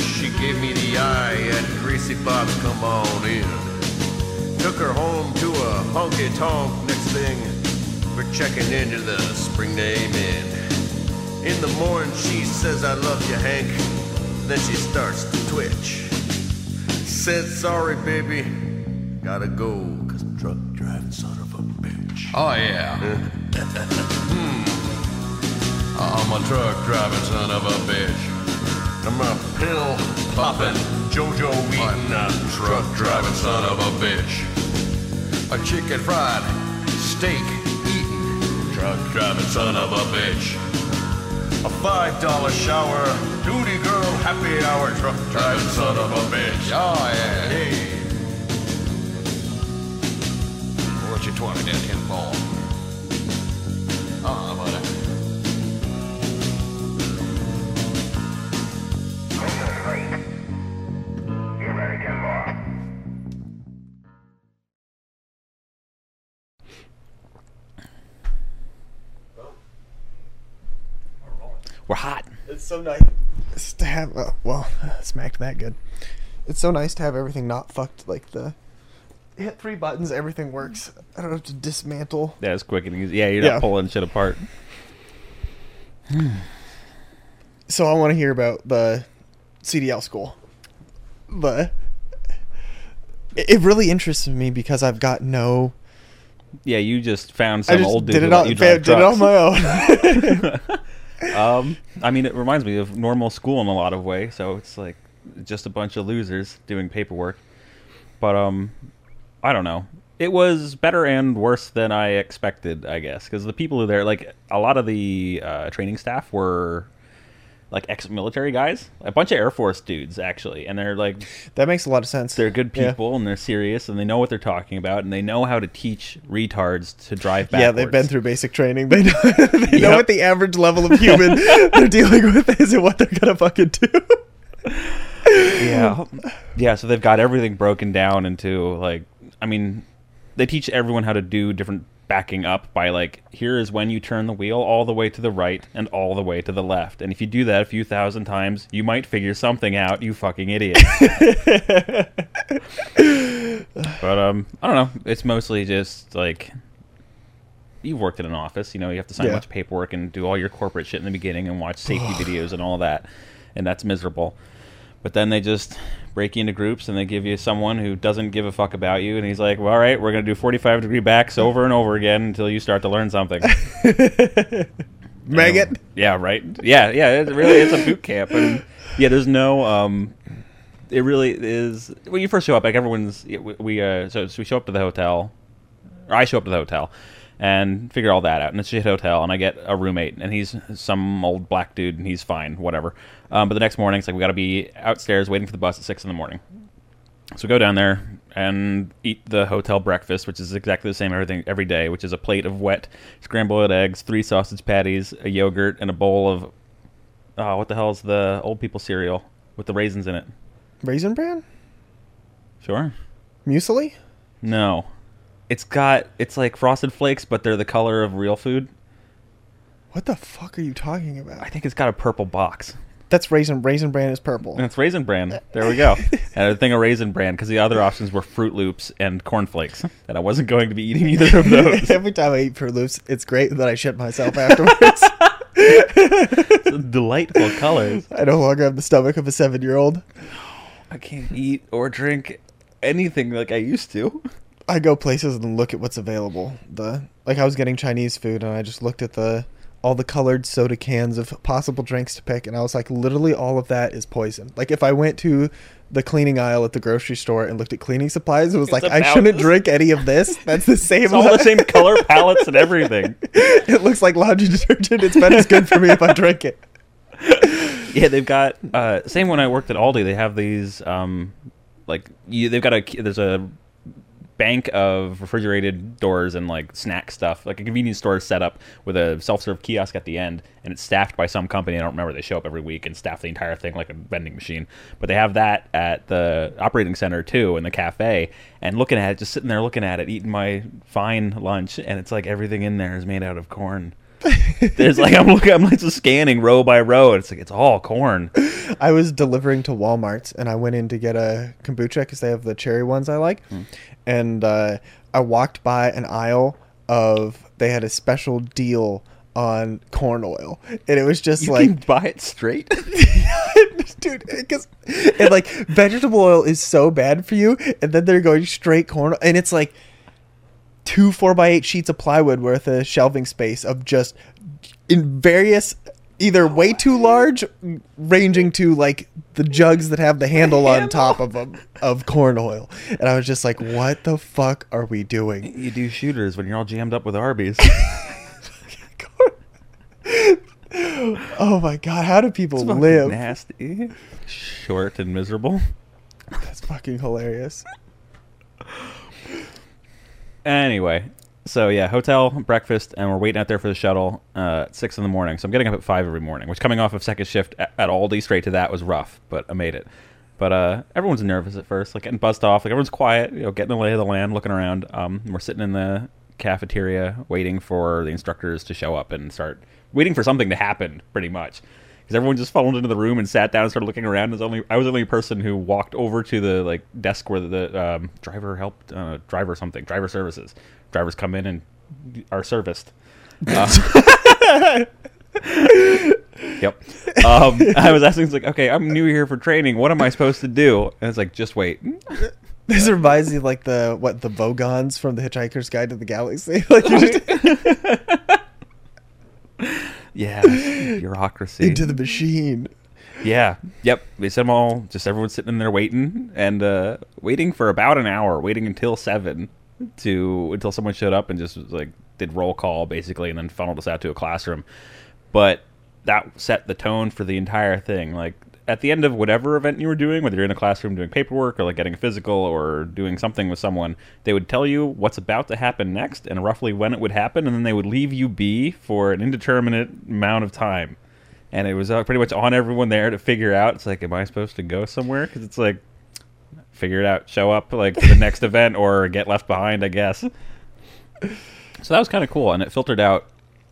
she gave me the eye and Greasy Bob's come on in. Took her home to a honky tonk next thing for checking into the spring name in. In the morning she says I love you, Hank. Then she starts to twitch. Said sorry, baby. Gotta go, cause I'm truck driving son of a bitch. Oh yeah. Hmm. Uh, I'm a truck driving son of a bitch. I'm a pill popping, JoJo eating, a truck driving son of a bitch. A chicken fried steak eating. Truck driving son of a bitch. A five dollar shower, duty girl happy hour, truck driving son of a bitch. Oh yeah. Hey, What you twenty tin ball? Oh, buddy. So nice to have. Uh, well, smacked that good. It's so nice to have everything not fucked. Like the hit three buttons, everything works. I don't have to dismantle. Yeah, it's quick and easy. Yeah, you're not Yeah. pulling shit apart. So I want to hear about the CDL school. The it it really interests me because I've got no. Yeah, you just found I some just old dude did who it let on you did it on trucks. my own. Um, I mean, it reminds me of normal school in a lot of ways. So it's like just a bunch of losers doing paperwork. But um, I don't know. It was better and worse than I expected, I guess, because the people who there, like a lot of the uh, training staff were like ex-military guys, a bunch of Air Force dudes actually, and they're like that makes a lot of sense. they're good Yeah. people and they're serious and they know what they're talking about and they know how to teach retards to drive backwards. Yeah, they've been through basic training. They know, they know what the average level of human they're dealing with is and what they're gonna fucking do. yeah yeah so they've got everything broken down into like i mean they teach everyone how to do different backing up by like here is when you turn the wheel all the way to the right and all the way to the left. And if you do that a few thousand times you might figure something out you fucking idiot. But um i don't know. It's mostly just like you've worked in an office you know you have to sign a Yeah. bunch of paperwork and do all your corporate shit in the beginning and watch safety videos and all that and that's miserable. But then they just break you into groups and they give you someone who doesn't give a fuck about you and he's like well, all right we're going to do 45 degree backs over and over again until you start to learn something Maggot. yeah right yeah yeah it really it's a boot camp and yeah there's no um it really is when you first show up like everyone's we, we uh so, so we show up to the hotel or I show up to the hotel and figure all that out. And it's a shit hotel, and I get a roommate, and he's some old black dude, and he's fine, whatever. Um, but the next morning, it's like we got to be outstairs waiting for the bus at six in the morning. So we go down there and eat the hotel breakfast, which is exactly the same everything every day, which is a plate of wet scrambled eggs, three sausage patties, a yogurt, and a bowl of oh, what the hell is the old people cereal with the raisins in it? Raisin bran? Sure. Muesli? No. It's got it's like frosted flakes, but they're the color of real food. What the fuck are you talking about? I think it's got a purple box. That's raisin. Raisin bran is purple. And it's Raisin Bran. There we go. and a thing of Raisin Bran because the other options were Fruit Loops and Corn Flakes. And I wasn't going to be eating either of those. Every time I eat Fruit Loops, it's great that I shit myself afterwards. Delightful colors. I no longer have the stomach of a seven-year-old. I can't eat or drink anything like I used to. I go places and look at what's available. The like I was getting Chinese food and I just looked at the all the colored soda cans of possible drinks to pick and I was like literally all of that is poison. Like if I went to the cleaning aisle at the grocery store and looked at cleaning supplies, it was like I shouldn't this. drink any of this. That's the same. It's all the same color palettes and everything. it looks like laundry detergent. It's been as good for me if I drink it. Yeah, they've got uh, same when I worked at Aldi. They have these um, like you, they've got a there's a bank of refrigerated doors and like snack stuff, like a convenience store set up with a self-serve kiosk at the end, and it's staffed by some company. I don't remember. They show up every week and staff the entire thing like a vending machine. But they have that at the operating center too, in the cafe. And looking at it, just sitting there looking at it, eating my fine lunch, and it's like everything in there is made out of corn. There's like I'm looking, I'm like just scanning row by row. And it's like it's all corn. I was delivering to Walmart and I went in to get a kombucha because they have the cherry ones I like. Hmm. And uh, I walked by an aisle of, they had a special deal on corn oil. And it was just You like, can buy it straight. dude, because and like vegetable oil is so bad for you. And then they're going straight corn. And it's like two four by eight sheets of plywood worth of shelving space of just in various either way too large ranging to like the jugs that have the handle on top of them of corn oil. And i was just like what the fuck are we doing? You do shooters when you're all jammed up with Arby's. oh my god how do people Fucking live? nasty, short and miserable. that's fucking hilarious Anyway, so yeah, hotel breakfast, and we're waiting out there for the shuttle uh, at six in the morning. So I'm getting up at five every morning, which coming off of second shift at, Aldi straight to that was rough, but I made it. But uh, everyone's nervous at first, like getting buzzed off. Like everyone's quiet, you know, getting the lay of the land, looking around. Um, we're sitting in the cafeteria waiting for the instructors to show up and start waiting for something to happen, pretty much. Because everyone just funneled into the room and sat down and started looking around. Only I was the only person who walked over to the like desk where the um, driver helped, uh, driver something, driver services. Drivers come in and are serviced. Uh, yep. Um, I was asking, like, okay, I'm new here for training. What am I supposed to do? And it's like, just wait. this reminds me of like the what the vogons from the hitchhiker's guide to the galaxy like just Yeah, bureaucracy. into the machine Yeah. Yep. They sent them all. Just everyone sitting in there waiting and uh, waiting for about an hour, waiting until seven to until someone showed up and just was like did roll call basically, and then funneled us out to a classroom. But that set the tone for the entire thing. Like at the end of whatever event you were doing, whether you're in a classroom doing paperwork or like getting a physical or doing something with someone, they would tell you what's about to happen next and roughly when it would happen, and then they would leave you be for an indeterminate amount of time and it was uh, pretty much on everyone there to figure out. It's like, am I supposed to go somewhere? Because it's like, figure it out, show up like the next event, or get left behind, I guess. So that was kind of cool, and it filtered out.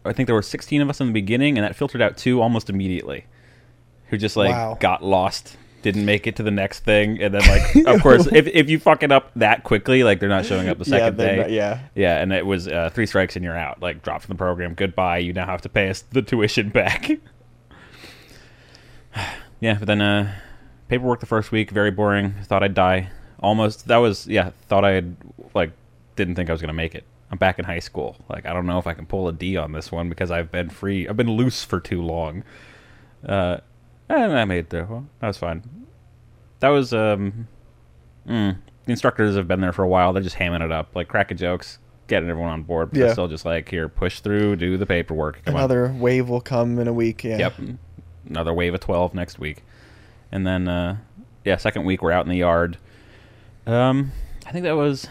I think there were 16 of us in the beginning, and that filtered out two almost immediately, who just like Wow. got lost, didn't make it to the next thing, and then like, of course, if if you fuck it up that quickly, like they're not showing up the second they're day. not- yeah Yeah, and it was uh, three strikes and you're out. Like dropped from the program. Goodbye. You now have to pay us the tuition back. yeah, but then uh, paperwork the first week very boring. Thought I'd die. Almost. That was yeah. Thought I had like didn't think I was gonna make it. I'm back in high school. Like I don't know if I can pull a D on this one because I've been free. I've been loose for too long. Uh, and I made it through. Well, that was fine. That was um. Mm, the instructors have been there for a while. They're just hamming it up, like cracking jokes, getting everyone on board. But Yeah. they're still just like, here, push through, do the paperwork. Come on. another wave will come in a week yeah Yep. Another wave of 12 next week. And then, uh, yeah, second week we're out in the yard. Um, I think that was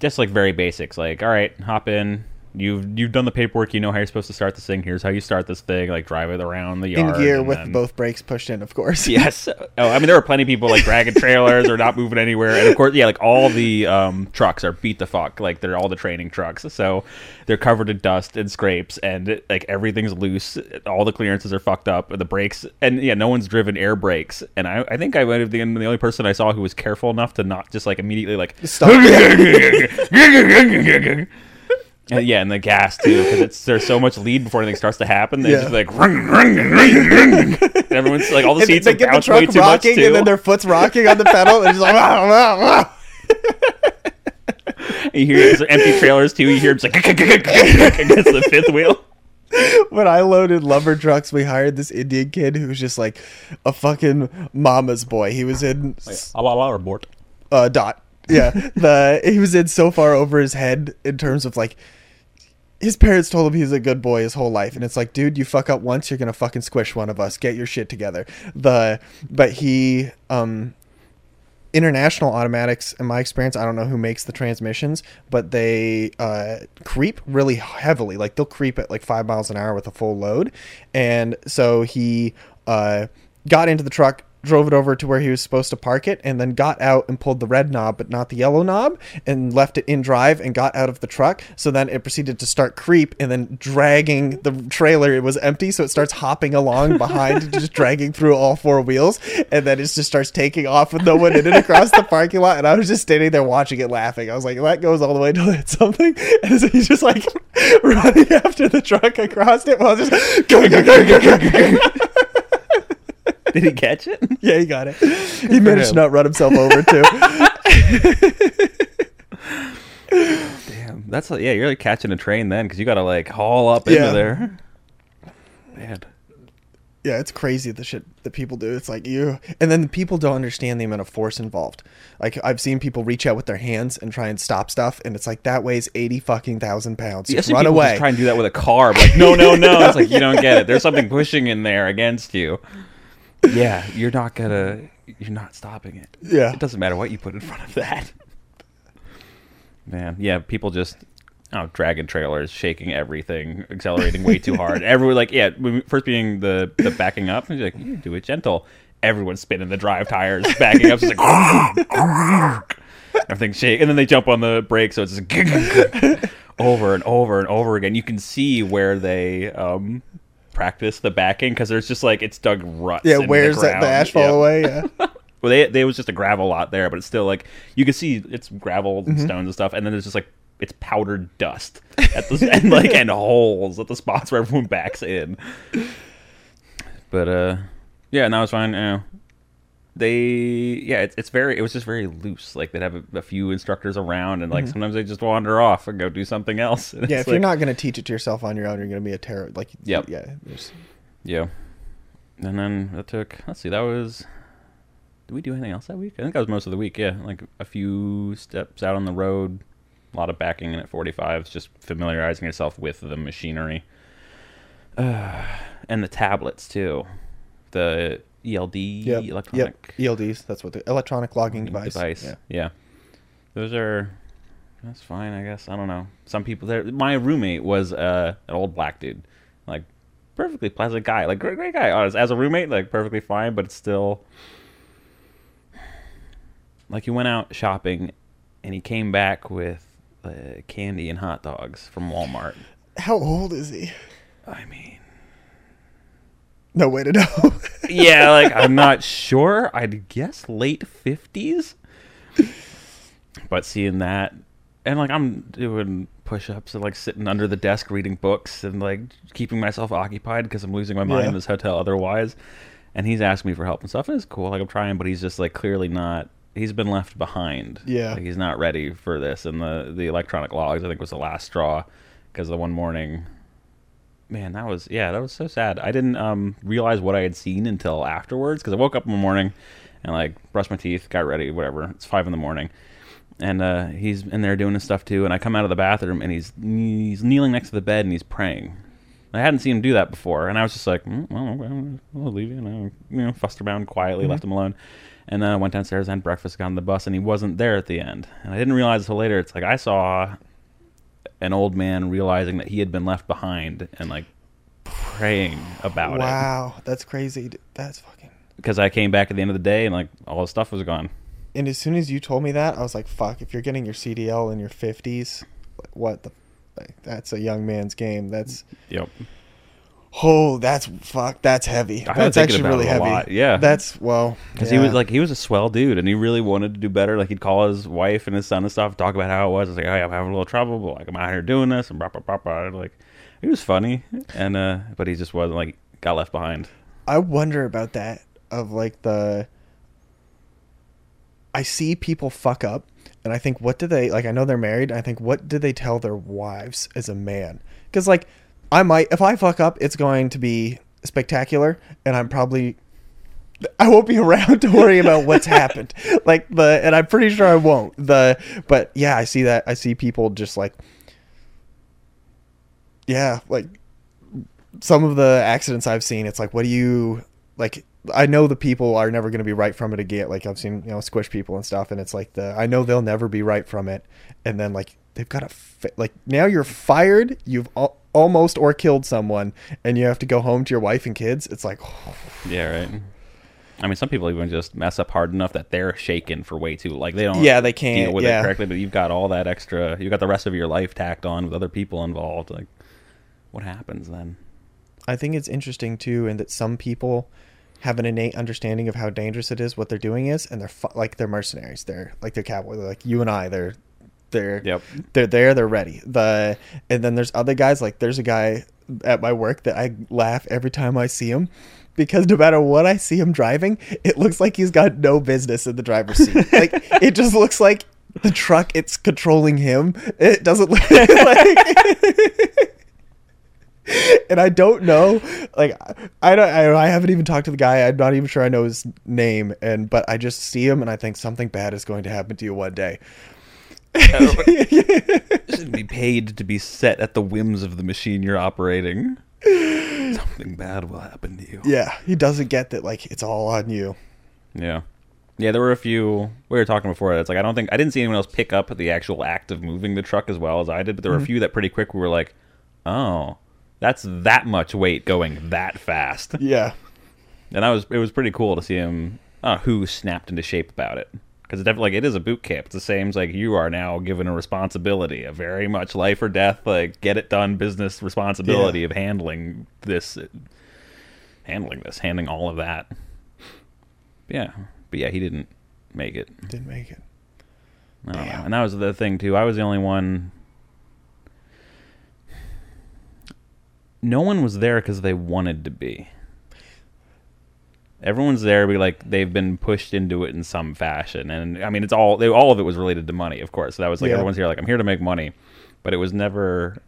just like very basics. Like, all right, hop in. You've you've done the paperwork. You know how you're supposed to start this thing. Here's how you start this thing. Like, drive it around the yard in gear with then- both brakes pushed in of course Yes. Oh, I mean, there were plenty of people like dragging trailers or not moving anywhere, and of course, yeah, like all the um, trucks are beat the fuck. Like they're all the training trucks, so they're covered in dust and scrapes, and like everything's loose. All the clearances are fucked up, the brakes, and yeah, no one's driven air brakes. And I, I think I might have been the only person I saw who was careful enough to not just like immediately like Stop. And yeah, and the gas too, because it's there's so much lead before anything starts to happen. They Yeah. just like ring, ring, ring, ring, And everyone's like all the And seats they are get the way truck too much rocking too. and then their foot's rocking on the pedal and it's like wow, wow, wow. You hear it's empty trailers too. You hear it's like against the fifth wheel. when I loaded lumber trucks, we hired this Indian kid who was just like a fucking mama's boy. He was in a war report. uh, dot. Yeah, the he was in so far over his head in terms of like his parents told him he was a good boy his whole life, and it's like, dude, you fuck up once, you're gonna fucking squish one of us. Get your shit together. The but he um international automatics in my experience i don't know who makes the transmissions but they uh, creep really heavily like they'll creep at like five miles an hour with a full load and so he uh, got into the truck drove it over to where he was supposed to park it and then got out and pulled the red knob but not the yellow knob and left it in drive and got out of the truck. So then it proceeded to start creep and then dragging the trailer. It was empty so it starts hopping along behind just dragging through all four wheels and then it just starts taking off with no one in it across the parking lot and i was just standing there watching it laughing. I was like that goes all the way to something. And so he's just like running after the truck across it while I was just Go Did he catch it? Yeah he got it he managed to not run himself over too Damn, that's like, yeah. You're like catching a train then because you got to like haul up Yeah. into there. Man, yeah it's crazy the shit that people do it's like you and then the people don't understand the amount of force involved like i've seen people reach out with their hands and try and stop stuff and it's like that weighs 80 fucking thousand pounds yeah, Just run away Just try and do that with a car. But like, no, no, no. It's like you don't get it. There's something pushing in there against you. Yeah, you're not gonna. You're not stopping it. Yeah. it doesn't matter what you put in front of that. Man, yeah, people just. Oh, dragging trailers, shaking everything, accelerating way too hard. Everyone like, yeah, first being the the backing up, and you're like, you do it gentle. Everyone's spinning the drive tires, backing up, it's like everything shake, and then they jump on the brake, so it's just over and over and over again. You can see where they um, practice the backing because there's just like it's dug ruts. yeah where's the, that the asphalt Yeah. away yeah Well, they they was just a gravel lot there, but it's still like you can see it's gravel Mm-hmm. and stones and stuff, and then there's just like it's powdered dust at the and like and holes at the spots where everyone backs in. But uh, yeah, no, it's fine. You know, they yeah, it's it's very it was just very loose. Like they'd have a, a few instructors around, and like sometimes they just wander off and go do something else. And Mm-hmm. yeah if you're not going to teach it to yourself on your own you're going to be a terror like Yep. yeah there's- Yeah. And then that took, let's see, that was, did we do anything else that week? I think that was most of the week, yeah. Like a few steps out on the road, a lot of backing in at 45s, just familiarizing yourself with the machinery. Uh, and the tablets, too. The ELD, yep electronic yep elds that's what the electronic logging device, device. yeah Yeah. Those are, that's fine, I guess. I don't know. Some people there, my roommate was uh, an old black dude. Like, perfectly pleasant guy. Like, great, great guy. Honest. As a roommate, like, perfectly fine, but it's still. Like, he went out shopping and he came back with uh, candy and hot dogs from Walmart. how old is he I mean, no way to know yeah, like, I'm not sure. I'd guess late 50s. But seeing that, and like, I'm doing push ups and like sitting under the desk reading books and like keeping myself occupied because I'm losing my mind Yeah. in this hotel otherwise. And he's asking me for help and stuff. And it's cool. Like, I'm trying, but he's just like clearly not. He's been left behind. Yeah. Like, he's not ready for this. And the, the electronic logs, I think, was the last straw because the one morning man that was yeah that was so sad. I didn't um realize what i had seen until afterwards because i woke up in the morning and like brushed my teeth got ready whatever. It's five in the morning. And uh he's in there doing his stuff too. And i come out of the bathroom and he's he's kneeling next to the bed and he's praying. I hadn't seen him do that before. And i was just like mm, well okay, i'll leave you and I, you know fussed around quietly left him alone. And then i went downstairs and had breakfast got on the bus and he wasn't there at the end. And i didn't realize until later it's like i saw an old man realizing that he had been left behind and like praying about it wow that's crazy that's fucking because I came back at the end of the day and like all his stuff was gone. and as soon as you told me that, I was like, "Fuck! If you're getting your CDL in your 50s, like, what the? Like, that's a young man's game. That's Yep. Oh, that's fuck. That's heavy. I've been That's thinking actually about really it a heavy. lot, yeah. That's well, Because yeah. he was like he was a swell dude and he really wanted to do better. Like he'd call his wife and his son and stuff, talk about how it was. It's like, hey, I'm having a little trouble, but like I'm out here doing this and blah blah blah blah. Like he was funny and uh, but he just wasn't like got left behind. I wonder about that of like the I see people fuck up and I think what do they like I know they're married And I think what do they tell their wives as a man cuz like I might if I fuck up it's going to be spectacular and I'm probably I won't be around to worry about what's happened like the and I'm pretty sure I won't the but yeah I see that I see people just like yeah like some of the accidents I've seen, it's like, what do you like? I know the people are never going to be right from it again. Like I've seen, you know, squish people and stuff, and it's like the I know they'll never be right from it, and then like they've got to fi- like now you're fired, you've al- almost or killed someone, and you have to go home to your wife and kids. It's like, Yeah, right. I mean, some people even just mess up hard enough that they're shaken for way too. Like they don't. Yeah, they can't, deal with yeah. it correctly. But you've got all that extra. You've got the rest of your life tacked on with other people involved. Like, what happens then? I think it's interesting too, in that some people have an innate understanding of how dangerous it is, what they're doing is, and they're fu- like they're mercenaries. They're like they're cowboys. They're like you and I. They're they're Yep. they're there. They're ready. The and then there's other guys. Like there's a guy at my work that I laugh every time I see him. Because no matter what I see him driving, it looks like he's got no business in the driver's seat. Like it just looks like the truck it's controlling him. It doesn't look like and I don't know, like I don't, I, I haven't even talked to the guy. I'm not even sure I know his name, and but I just see him and I think something bad is going to happen to you one day. Shouldn't be paid to be set at the whims of the machine you're operating. Something bad will happen to you. Yeah, he doesn't get that. Like it's all on you. Yeah. Yeah, there were a few. We were talking before. It's like I don't think I didn't see anyone else pick up the actual act of moving the truck as well as I did, but there were a few that pretty quick we were like, "Oh, that's that much weight going that fast." Yeah, And I was it was pretty cool to see him uh, who snapped into shape about it because it definitely like it is a boot camp. It's the same as like you are now given a responsibility, a very much life or death, like get it done business responsibility Yeah. of handling this, handling this, handling all of that. Yeah, but yeah, he didn't make it. didn't make it. I don't know. And that was the thing too. I was the only one. No one was there because they wanted to be. Everyone's there, be like they've been pushed into it in some fashion, and I mean, it's all they, all of it was related to money, of course. So that was like Yeah. everyone's here, like I'm here to make money, but it was never.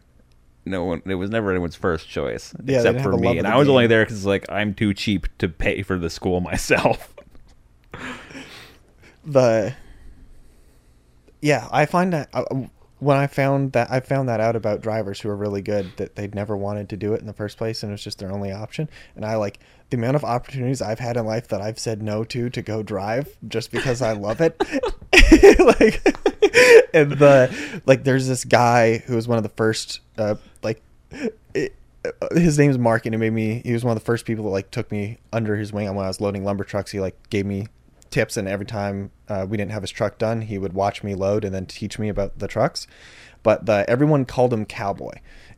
No one. It was never anyone's first choice, they except for have a love me. And I was only there because it's like I'm too cheap to pay for the school myself. the yeah i find that uh, when i found that i found that out about drivers who are really good that they'd never wanted to do it in the first place and it was just their only option and i like the amount of opportunities i've had in life that i've said no to to go drive just because i love it like and the like there's this guy who was one of the first uh like it, uh, his name's Mark, and it made me. He was one of the first people that like took me under his wing when I was loading lumber trucks. He like gave me tips, and every time uh, we didn't have his truck done, he would watch me load and then teach me about the trucks. But the everyone called him cowboy,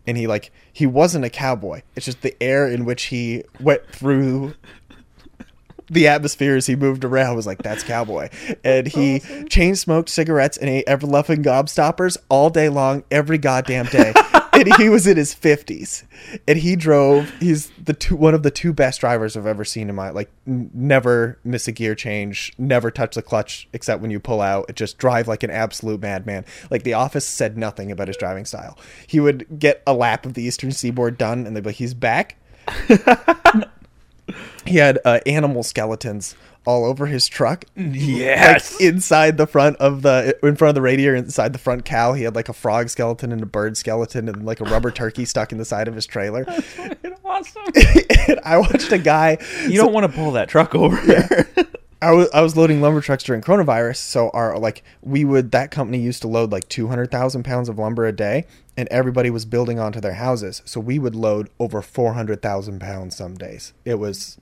and he like he wasn't a cowboy. It's just the air in which he went through the atmosphere as he moved around was like that's cowboy and he chain smoked cigarettes and ate ever loving gobstoppers all day long every goddamn day and he was in his 50s and he drove he's the two one of the two best drivers i've ever seen in my like n- never miss a gear change never touch the clutch except when you pull out just drive like an absolute madman. Like the office said nothing about his driving style. He would get a lap of the eastern seaboard done and they'd be like he's back. He had uh, animal skeletons all over his truck. Yes. Like inside the front of the in front of the radiator, inside the front cow, he had like a frog skeleton and a bird skeleton and like a rubber turkey stuck in the side of his trailer. awesome. and I watched a guy. You don't want to pull that truck over. I was I was loading lumber trucks during coronavirus, so our like we would that company used to load like two hundred thousand pounds of lumber a day, and everybody was building onto their houses, so we would load over four hundred thousand pounds some days. It was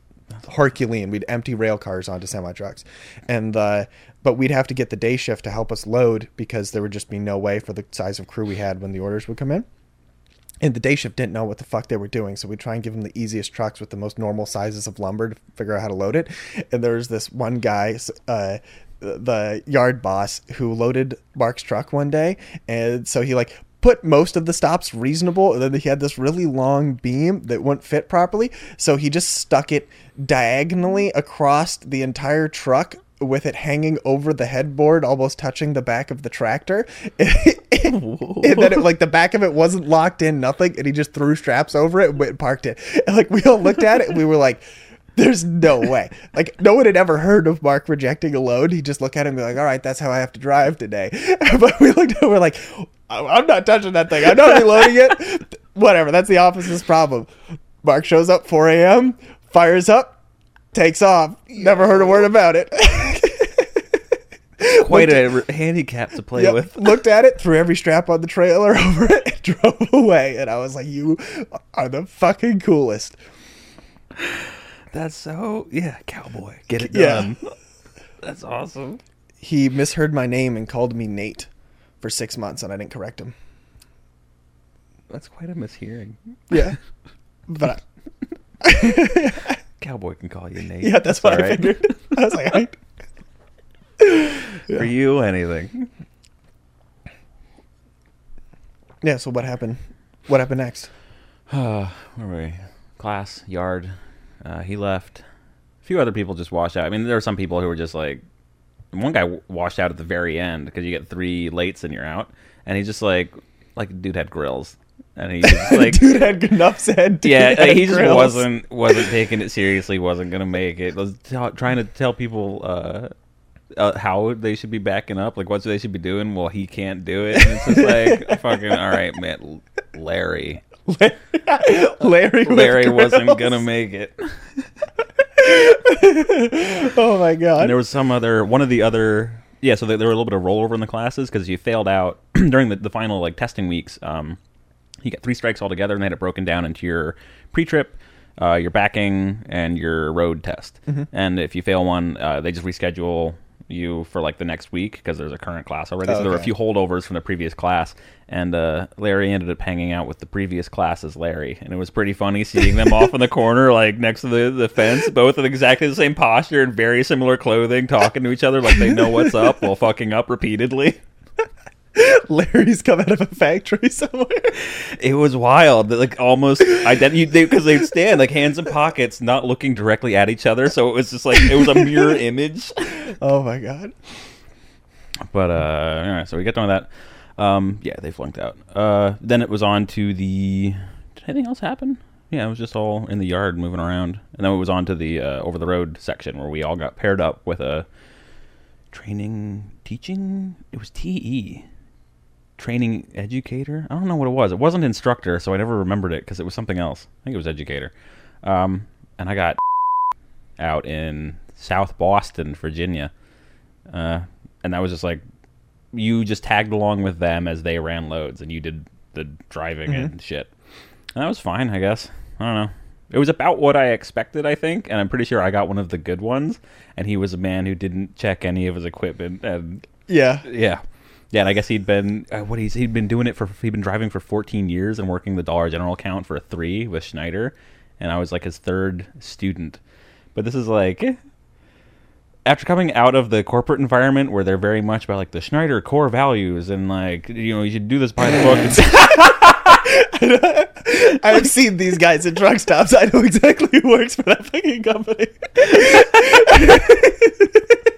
Herculean. We'd empty rail cars onto semi trucks, and uh, but we'd have to get the day shift to help us load because there would just be no way for the size of crew we had when the orders would come in. And the day shift didn't know what the fuck they were doing, so we try and give them the easiest trucks with the most normal sizes of lumber to figure out how to load it. And there was this one guy, uh, the yard boss, who loaded Mark's truck one day, and so he like put most of the stops reasonable, and then he had this really long beam that wouldn't fit properly, so he just stuck it diagonally across the entire truck with it hanging over the headboard, almost touching the back of the tractor. and then it, like the back of it wasn't locked in, nothing, and he just threw straps over it and parked it. And like we all looked at it and we were like, there's no way. Like no one had ever heard of Mark rejecting a load. He just looked at him and be like, all right, that's how I have to drive today. but we looked at it, we're like, "I- I'm not touching that thing. I'm not reloading it. Whatever. That's the office's problem. Mark shows up 4 a.m., fires up, takes off. Never heard a word about it. Quite a handicap to play Yep. with. Looked at it, threw every strap on the trailer over it, and drove away. And I was like, "You are the fucking coolest." That's so yeah, cowboy. Get it Yeah. done. That's awesome. He misheard my name and called me Nate for six months, and I didn't correct him. That's quite a mishearing. Yeah, but Cowboy can call you Nate. yeah, that's what I right. figured. I was like, I, For you, anything. yeah. So what happened? What happened next? Uh, where were we? Class, yard. Uh, he left. A few other people just washed out. I mean, there were some people who were just like. One guy washed out at the very end because you get three lates and you're out, and he's just like like dude had grills, and he just like dude had enough said. Yeah, like, he just grills. wasn't wasn't taking it seriously. wasn't gonna make it. Was t- trying to tell people uh, uh, how they should be backing up, like what they should be doing. Well, he can't do it. And it's just like fucking all right, man. Larry, Larry. Larry wasn't gonna make it. Oh my god. And there was some other one of the other yeah. So there, there were a little bit of rollover in the classes because you failed out during the, the final like testing weeks. Um, you got three strikes altogether, and they had it broken down into your pre-trip, uh, your backing, and your road test. And if you fail one, uh, they just reschedule you for like the next week because there's a current class already. So there were a few holdovers from the previous class, and uh, Larry ended up hanging out with the previous class as Larry, and it was pretty funny seeing them off in the corner, like next to the, the fence, both in exactly the same posture and very similar clothing, talking to each other like they know what's up while fucking up repeatedly. Larry's come out of a factory somewhere. It was wild. Like almost identity because they, stand like hands in pockets, not looking directly at each other. So it was just like it was a mirror image. Oh my god. But uh, all right, so we get done with that. Um, yeah, they flunked out. Uh, then it was on to the. Did anything else happen? Yeah, it was just all in the yard moving around, and then it was on to the uh, over the road section where we all got paired up with a training teaching. It was TE. Training educator. I don't know what it was. It wasn't instructor, so I never remembered it because it was something else. I think it was educator. Um, and I got out in South Boston, Virginia. Uh, and that was just like you just tagged along with them as they ran loads, and you did the driving and shit. And that was fine, I guess. I don't know. It was about what I expected, I think, and I'm pretty sure I got one of the good ones. And he was a man who didn't check any of his equipment, and Yeah. yeah, yeah. And I guess he'd been uh, what he's he'd been doing it for he'd been driving for 14 years and working the Dollar General account for a three with Schneider, and I was like his third student. But this is like after coming out of the corporate environment where they're very much about like the Schneider core values and like you know you should do this by the book. I've seen these guys at truck stops. I know exactly who works for that fucking company.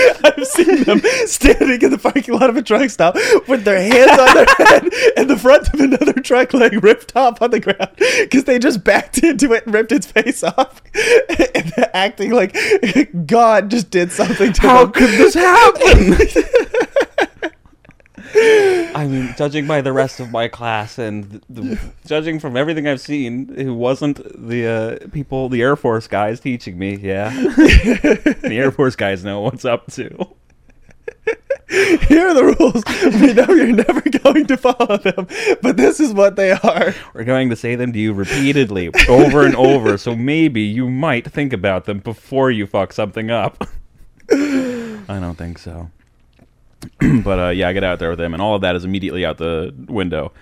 I've seen them standing in the parking lot of a truck stop with their hands on their head and the front of another truck leg ripped off on the ground because they just backed into it and ripped its face off and acting like God just did something to How them. could this happen? I mean, judging by the rest of my class and the, the, judging from everything I've seen, who wasn't the uh, people, the Air Force guys teaching me, yeah. the Air Force guys know what's up to. Here are the rules. We know you're never going to follow them, but this is what they are. We're going to say them to you repeatedly, over and over, so maybe you might think about them before you fuck something up. I don't think so. but uh, yeah, I get out there with him, and all of that is immediately out the window.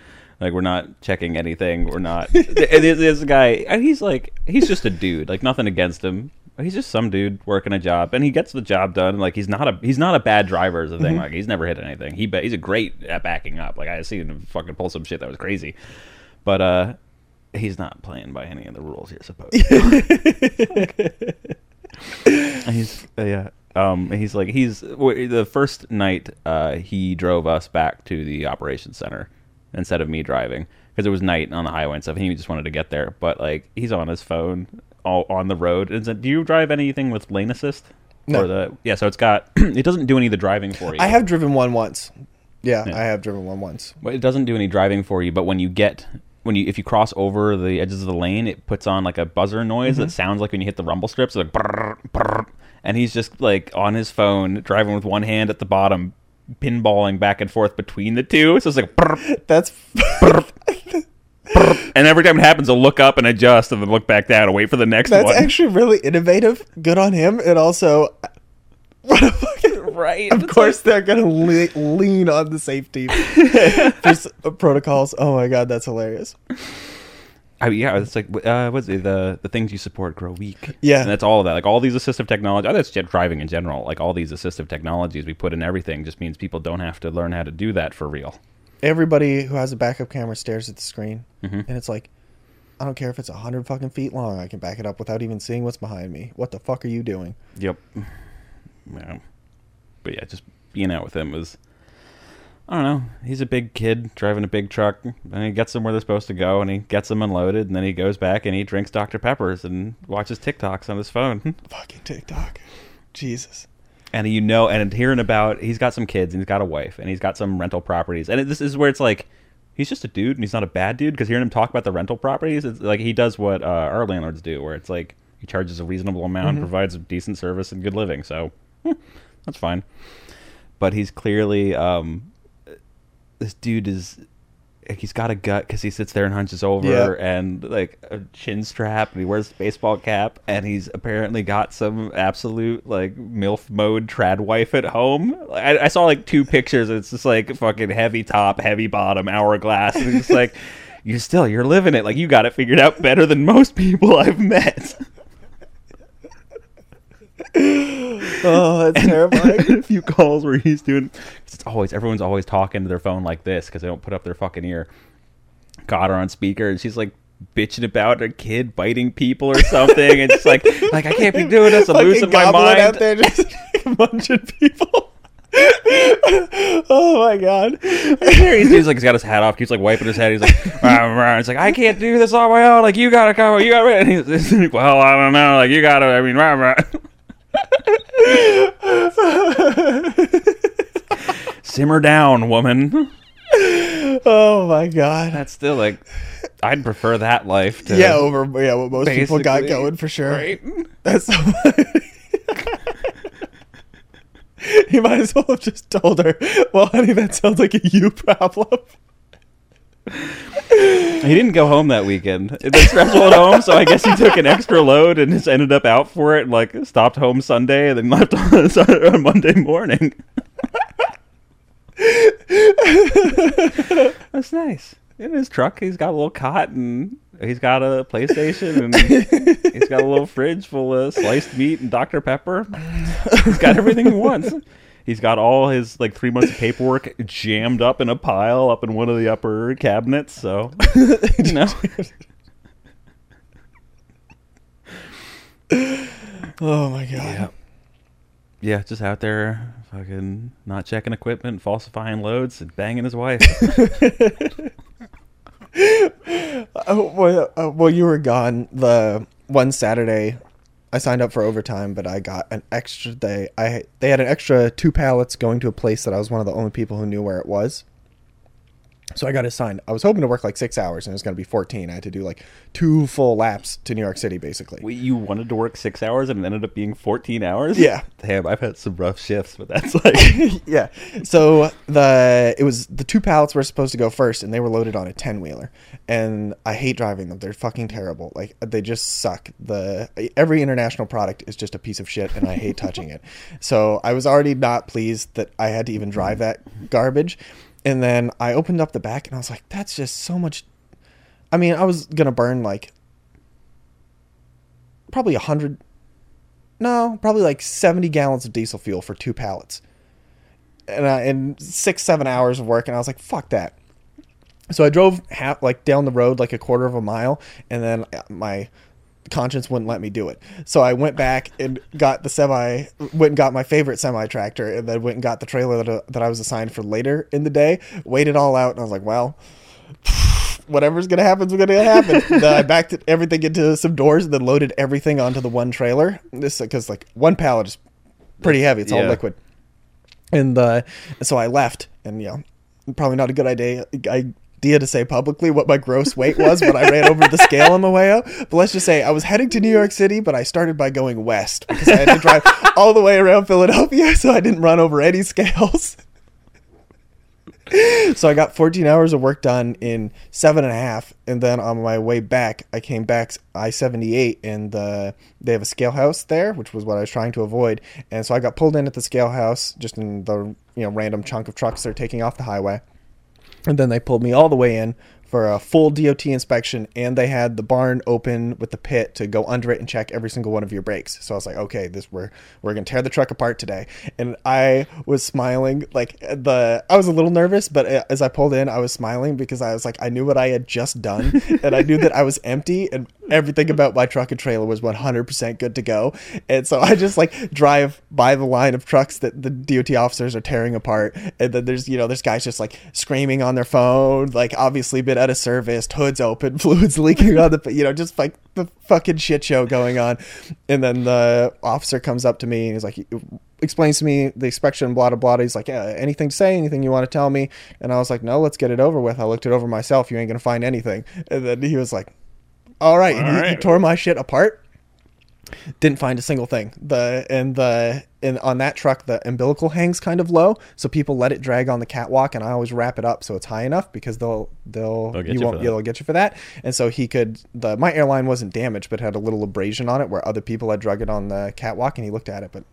Like we're not checking anything. We're not. this, this guy, and he's like, he's just a dude. Like nothing against him. He's just some dude working a job, and he gets the job done. Like he's not a he's not a bad driver. Is the thing. Like he's never hit anything. He he's a great at backing up. Like I seen him fucking pull some shit that was crazy, but uh, he's not playing by any of the rules you're supposed. to. And he's. Um, he's like he's w- the first night. Uh, he drove us back to the operations center instead of me driving because it was night on the highway and stuff. And he just wanted to get there, but like he's on his phone all on the road. And said, "Do you drive anything with lane assist?" No. Or the yeah, so it's got it doesn't do any of the driving for you. I have driven one once. Yeah, Yeah. I have driven one once. But it doesn't do any driving for you. But when you get when you if you cross over the edges of the lane, it puts on like a buzzer noise that sounds like when you hit the rumble strips, like brrr, brrr. And he's just like on his phone driving with one hand at the bottom, pinballing back and forth between the two. So it's like brrr, That's and every time it happens, I'll look up and adjust, and then look back down and wait for the next That's one. actually really innovative. Good on him. And also, what a fucking right. Of It's course, they're gonna le- lean on the safety Just, protocols. Oh my god, that's hilarious. I mean, yeah, it's like uh, what's it, the the things you support grow weak. Yeah. and that's all of that. Like all these assistive technology. Oh, that's jet driving in general. Like all these assistive technologies we put in everything just means people don't have to learn how to do that for real. Everybody who has a backup camera stares at the screen, Mhm. and it's like, I don't care if it's a hundred fucking feet long. I can back it up without even seeing what's behind me. What the fuck are you doing? Yep. Yeah. But yeah, just being out with him was. I don't know. He's a big kid driving a big truck, and he gets them where they're supposed to go, and he gets them unloaded, and then he goes back and he drinks Dr Peppers and watches TikToks on his phone. Fucking TikTok. Jesus. and you know, and hearing about he's got some kids and he's got a wife and he's got some rental properties, and it, this is where it's like he's just a dude and he's not a bad dude because hearing him talk about the rental properties, it's like he does what uh, our landlords do, where it's like he charges a reasonable amount, provides a decent service and good living, so hmm, that's fine. But he's clearly um, this dude is. Like he's got a gut because he sits there and hunches over and like a chin strap and he wears a baseball cap and he's apparently got some absolute like milf mode trad wife at home. I, I saw like two pictures. And it's just like fucking heavy top, heavy bottom, hourglass, and it's like you're still you're living it. Like you got it figured out better than most people I've met. Oh, that's terrifying. a few calls where he's doing. It's always everyone's always talking to their phone like this because they don't put up their fucking ear. Got her on speaker and she's like bitching about a kid biting people or something, and it's like like I can't be doing this. I'm Fucking losing my mind. out there just munching people. oh my god. he's, he's like he's got his hat off, keeps like wiping his head. He's like, rah, rah. it's like I can't do this on my own. Like you gotta come, you gotta. And he's, he's like, well, I don't know. Like you gotta. I mean, rah, rah. simmer down, woman. Oh my god. That's still like, I'd prefer that life to yeah, over yeah, what most people got going for sure. right? That's so funny. he might as well have just told her, "Well, honey, that sounds like a you problem." He didn't go home that weekend. It was stressful at home, so I guess he took an extra load and just ended up out for it. And, like stopped home Sunday and then left on, on Monday morning. That's nice. In his truck, he's got a little cot and he's got a PlayStation and he's got a little fridge full of sliced meat and Dr Pepper. He's got everything he wants. He's got all his like three months of paperwork jammed up in a pile up in one of the upper cabinets. So you know, Oh my god. yeah, yeah, just out there fucking not checking equipment, falsifying loads, and banging his wife. Oh, well, uh, well, you were gone the one Saturday. I signed up for overtime, but I got an extra day. I they had an extra two pallets going to a place that I was one of the only people who knew where it was. So I got assigned. I was hoping to work like six hours, and it was going to be fourteen. I had to do like two full laps to New York City, basically. Wait, you wanted to work six hours and it ended up being fourteen hours. Yeah. damn, I've had some rough shifts, but that's like yeah. So the it was the two pallets were supposed to go first, and they were loaded on a ten wheeler. And I hate driving them; they're fucking terrible. Like they just suck. The every international product is just a piece of shit, and I hate touching it. So I was already not pleased that I had to even drive that garbage. And then I opened up the back, and I was like, "That's just so much." I mean, I was gonna burn like probably a hundred. No, probably like seventy gallons of diesel fuel for two pallets and I, in six seven hours of work and i was like fuck that so i drove half like down the road like a quarter of a mile and then uh, my conscience wouldn't let me do it so i went back and got the semi went and got my favorite semi tractor and then went and got the trailer that, that i was assigned for later in the day weighed it all out and i was like well whatever's gonna happen is gonna happen. then I backed it- everything into some doors and then loaded everything onto the one trailer. This because like one pallet is pretty heavy; it's all Yeah. liquid. And uh, so I left, and you know, probably not a good idea idea to say publicly what my gross weight was when I ran over the scale on my way out. But let's just say I was heading to New York City, but I started by going west because I had to drive all the way around Philadelphia, so I didn't run over any scales. so I got 14 hours of work done in seven and a half, and then on my way back, I came back I-78, and uh, they have a scale house there, which was what I was trying to avoid, and so I got pulled in at the scale house, just in the you know random chunk of trucks they're taking off the highway, and then they pulled me all the way in for a full DOT inspection, and they had the barn open with the pit to go under it and check every single one of your brakes. So I was like, okay, this we're we're gonna tear the truck apart today, and I was smiling like the I was a little nervous, but uh, as I pulled in, I was smiling because I was like, I knew what I had just done, and I knew that I was empty, and everything about my truck and trailer was 100% good to go, and so I just like drive by the line of trucks that the DOT officers are tearing apart, and then there's you know there's guys just like screaming on their phone, like obviously been out of service, hoods open, fluids leaking on the, you know, just like the fucking shit show going on. And then the officer comes up to me and he's like, explains to me the inspection, blah, blah, blah. He's like, yeah, anything to say, anything you want to tell me? And I was like, no, let's get it over with. I looked it over myself. You ain't going to find anything. And then he was like, all right. All he right. tore my shit apart. Didn't find a single thing. The and the and on that truck the umbilical hangs kind of low, so people let it drag on the catwalk, and I always wrap it up so it's high enough because they'll they'll, They'll get you you won't for that. they'll get you for that. And so he could the my airline wasn't damaged, but had a little abrasion on it where other people had drug it on the catwalk, and he looked at it, but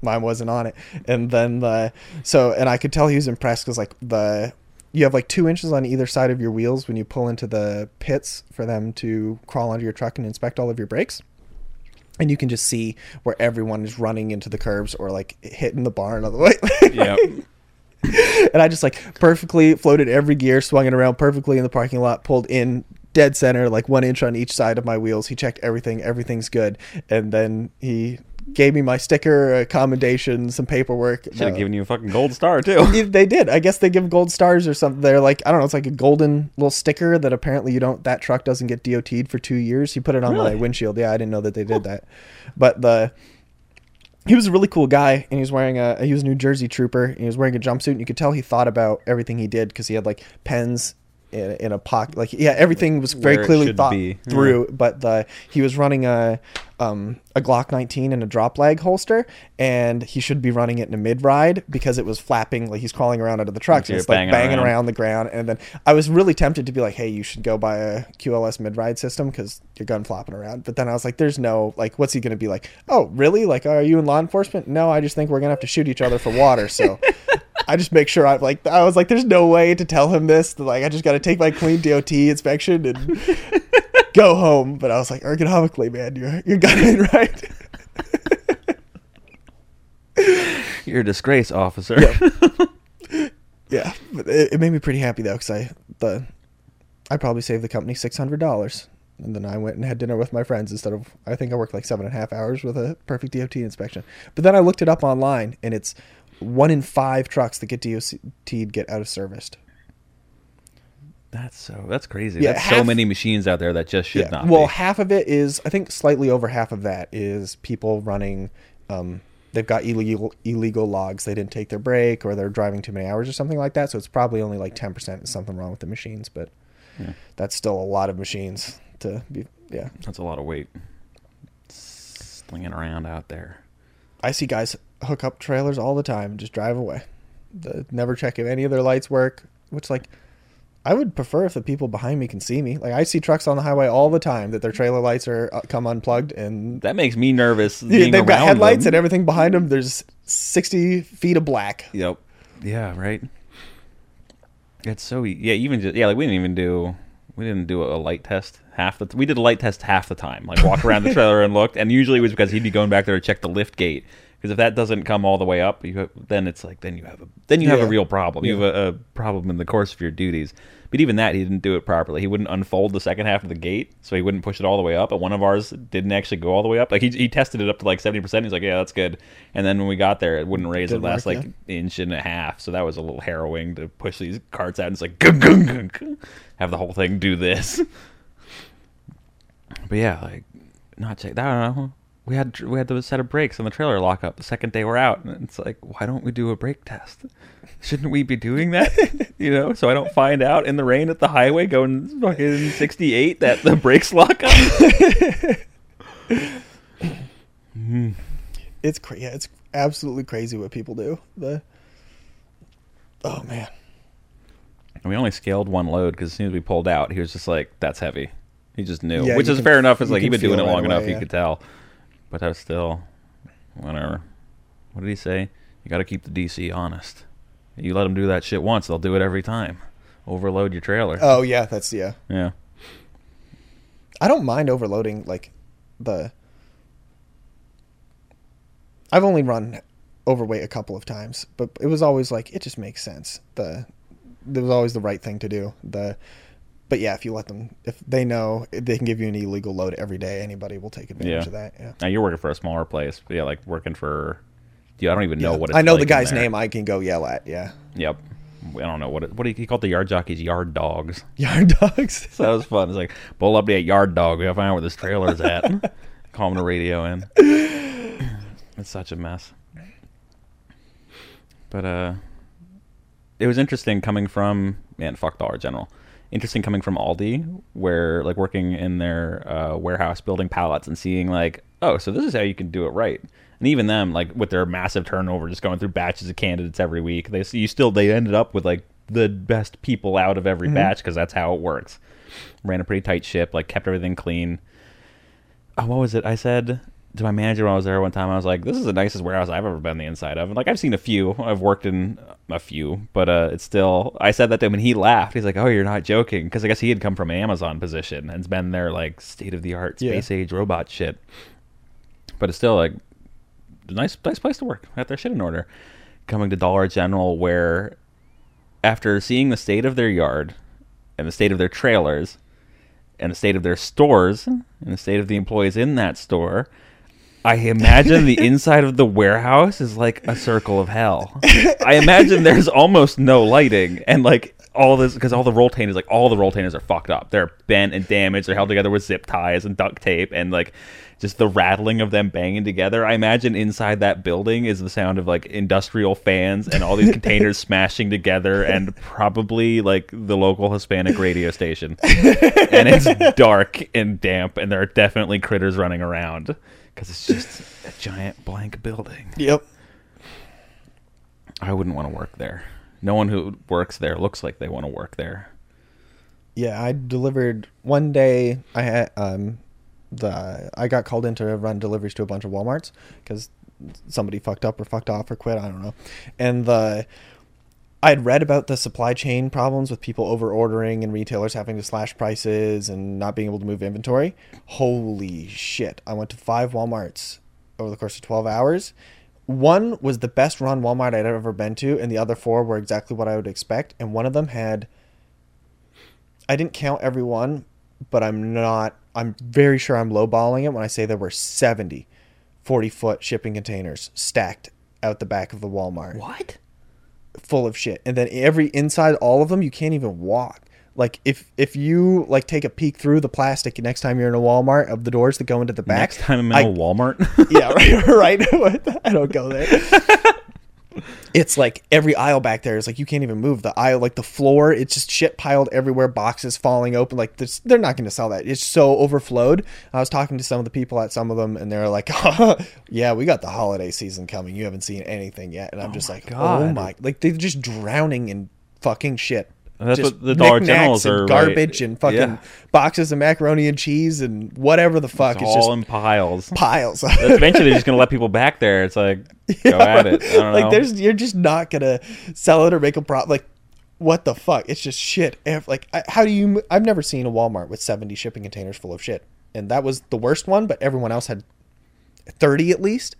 mine wasn't on it. And then the so and I could tell he was impressed because like the you have like two inches on either side of your wheels when you pull into the pits for them to crawl under your truck and inspect all of your brakes. And you can just see where everyone is running into the curbs or like hitting the barn on the way. Yep. and I just like perfectly floated every gear, swung it around perfectly in the parking lot, pulled in dead center, like one inch on each side of my wheels. He checked everything, everything's good, and then he gave me my sticker, a commendation, some paperwork. Should have given you a fucking gold star too. they did. I guess they give gold stars or something. They're like I don't know. It's like a golden little sticker that apparently you don't. That truck doesn't get DOT'd for two years. He put it on my windshield. Yeah, I didn't know that they did that. But the he was a really cool guy, and he was wearing a he was a New Jersey trooper. And he was wearing a jumpsuit, and you could tell he thought about everything he did because he had like pens. In, in a pocket, like yeah, everything was very Where clearly thought be. through. But the he was running a um, a Glock 19 in a drop leg holster, and he should be running it in a mid ride because it was flapping like he's crawling around under the truck. So it's like banging banging around. around. the ground. And then I was really tempted to be like, hey, you should go buy a QLS mid ride system because your gun flopping around. But then I was like, there's no like, what's he going to be like? Oh, really? Like, are you in law enforcement? No, I just think we're gonna have to shoot each other for water. So. I just make sure I'm like I was like, there's no way to tell him this. Like I just got to take my clean DOT inspection and go home. But I was like, ergonomically, man, you're you're got it right. You're a disgrace, officer. yeah, but it, it made me pretty happy though because I the I probably saved the company six hundred dollars. And then I went and had dinner with my friends instead of I think I worked like seven and a half hours with a perfect DOT inspection. But then I looked it up online and it's one in five trucks that get DOT'd get out of serviced. That's so. That's crazy. Yeah, that's so many machines out there that just should not. Well, be. half of it is, I think, slightly over half of that is people running. Um, they've got illegal illegal logs. They didn't take their break, or they're driving too many hours, or something like that. So it's probably only like ten percent is something wrong with the machines, but that's still a lot of machines to be. Yeah, That's a lot of weight. Slinging around out there. I see guys hook up trailers all the time and just drive away. The, never check if any of their lights work. Which like. I would prefer if the people behind me can see me. Like I see trucks on the highway all the time that their trailer lights are uh, come unplugged and That makes me nervous. Yeah, they've got headlights them. and everything behind them. There's 60 feet of black. Yep. Yeah. Right. It's so yeah. Even just yeah. Like we didn't even do we didn't do a light test half the. we did a light test half the time. Like walk around the trailer and looked, and usually it was because he'd be going back there to check the lift gate. Because if that doesn't come all the way up, you have, then it's like then you have a then you have a real problem. You have a, a problem in the course of your duties. But even that, he didn't do it properly. He wouldn't unfold the second half of the gate, so he wouldn't push it all the way up. And one of ours didn't actually go all the way up. Like he, he tested it up to like seventy percent. He's like, yeah, that's good. And then when we got there, it wouldn't raise the last like inch and a half. So that was a little harrowing to push these carts out and it's like gung, gung, gung. have the whole thing do this. But yeah, like not check. I don't know. We had we had the set of brakes on the trailer lock up the second day we're out, and it's like, why don't we do a brake test? Shouldn't we be doing that? you know, so I don't find out in the rain at the highway going fucking sixty eight that the brakes lock up. It's cra- yeah, it's absolutely crazy what people do. The Oh man. And we only scaled one load because as soon as we pulled out, he was just like, "That's heavy." He just knew, Yeah, which is can- fair enough. It's like he'd been doing it right long enough, away, you could tell. But I was still, whatever. What did he say? You got to keep the DC honest. You let them do that shit once, they'll do it every time. Overload your trailer. Oh yeah, that's yeah. yeah. I don't mind overloading like the. I've only run overweight a couple of times, but it was always like it just makes sense. The it was always the right thing to do. The but yeah, if you let them, if they know they can give you an illegal load every day, anybody will take advantage Yeah. of that. Yeah. Now you're working for a smaller place, but yeah, like working for. Yeah, I don't even know Yeah. what it's I know like the guy's name. I can go yell at. Yeah. Yep. I don't know what it, what do you, he called the yard jockeys yard dogs. Yard dogs. So that was fun. It's like pull up to that yard dog. We gotta find out where this trailer is at. Call him the radio in. It's such a mess. But uh, it was interesting coming from man, fuck Dollar General. Interesting coming from Aldi, where like working in their uh, warehouse building pallets and seeing like, oh, so this is how you can do it right. And even them, like with their massive turnover, just going through batches of candidates every week, they you still they ended up with like the best people out of every batch because that's how it works. Ran a pretty tight ship, like kept everything clean. Oh, what was it? I said to my manager when I was there one time, I was like, "This is the nicest warehouse I've ever been the inside of." And like I've seen a few, I've worked in a few, but uh, it's still. I said that to him, and he laughed. He's like, "Oh, you're not joking," because I guess he had come from an Amazon position and's been there like state of the art Yeah. space age robot shit. But it's still like a nice, nice place to work. Got their shit in order. Coming to Dollar General, where after seeing the state of their yard and the state of their trailers and the state of their stores and the state of the employees in that store, I imagine the inside of the warehouse is like a circle of hell. I imagine there's almost no lighting and like all this because all the roll like all the roll are fucked up. They're bent and damaged. They're held together with zip ties and duct tape and like just the rattling of them banging together. I imagine inside that building is the sound of like industrial fans and all these containers smashing together and probably like the local Hispanic radio station. and it's dark and damp and there are definitely critters running around because it's just a giant blank building. Yep. I wouldn't want to work there. No one who works there looks like they want to work there. Yeah, I delivered one day. I had um, the I got called in to run deliveries to a bunch of WalMarts because somebody fucked up or fucked off or quit. I don't know. And the I had read about the supply chain problems with people over ordering and retailers having to slash prices and not being able to move inventory. Holy shit! I went to five WalMarts over the course of twelve hours. One was the best run Walmart I'd ever been to, and the other four were exactly what I would expect. And one of them had I didn't count every one, but I'm not. I'm very sure I'm lowballing it when I say there were 70 40 foot shipping containers stacked out the back of the Walmart, What? Full of shit. And then every inside all of them, you can't even walk. Like if if you like take a peek through the plastic next time you're in a Walmart of the doors that go into the back. Next time I'm in I- a Walmart. yeah, right, right. I don't go there. It's like every aisle back there is like you can't even move the aisle, like the floor. It's just shit piled everywhere, boxes falling open. Like this, they're not going to sell that. It's so overflowed. I was talking to some of the people at some of them, and they're like, "Yeah, we got the holiday season coming. You haven't seen anything yet." And I'm oh just like, "Oh my!" Like they're just drowning in fucking shit. That's Just what the Dollar Generals and are, right? garbage and fucking Yeah. boxes of macaroni and cheese and whatever the fuck. It's It's, all just in piles. piles. Eventually, they're just gonna let people back there. It's like go at it. I don't like know. there's you're just not gonna sell it or make a profit. Like what the fuck? It's just shit. Like how do you? I've never seen a Walmart with 70 shipping containers full of shit, and that was the worst one. But everyone else had 30 at least.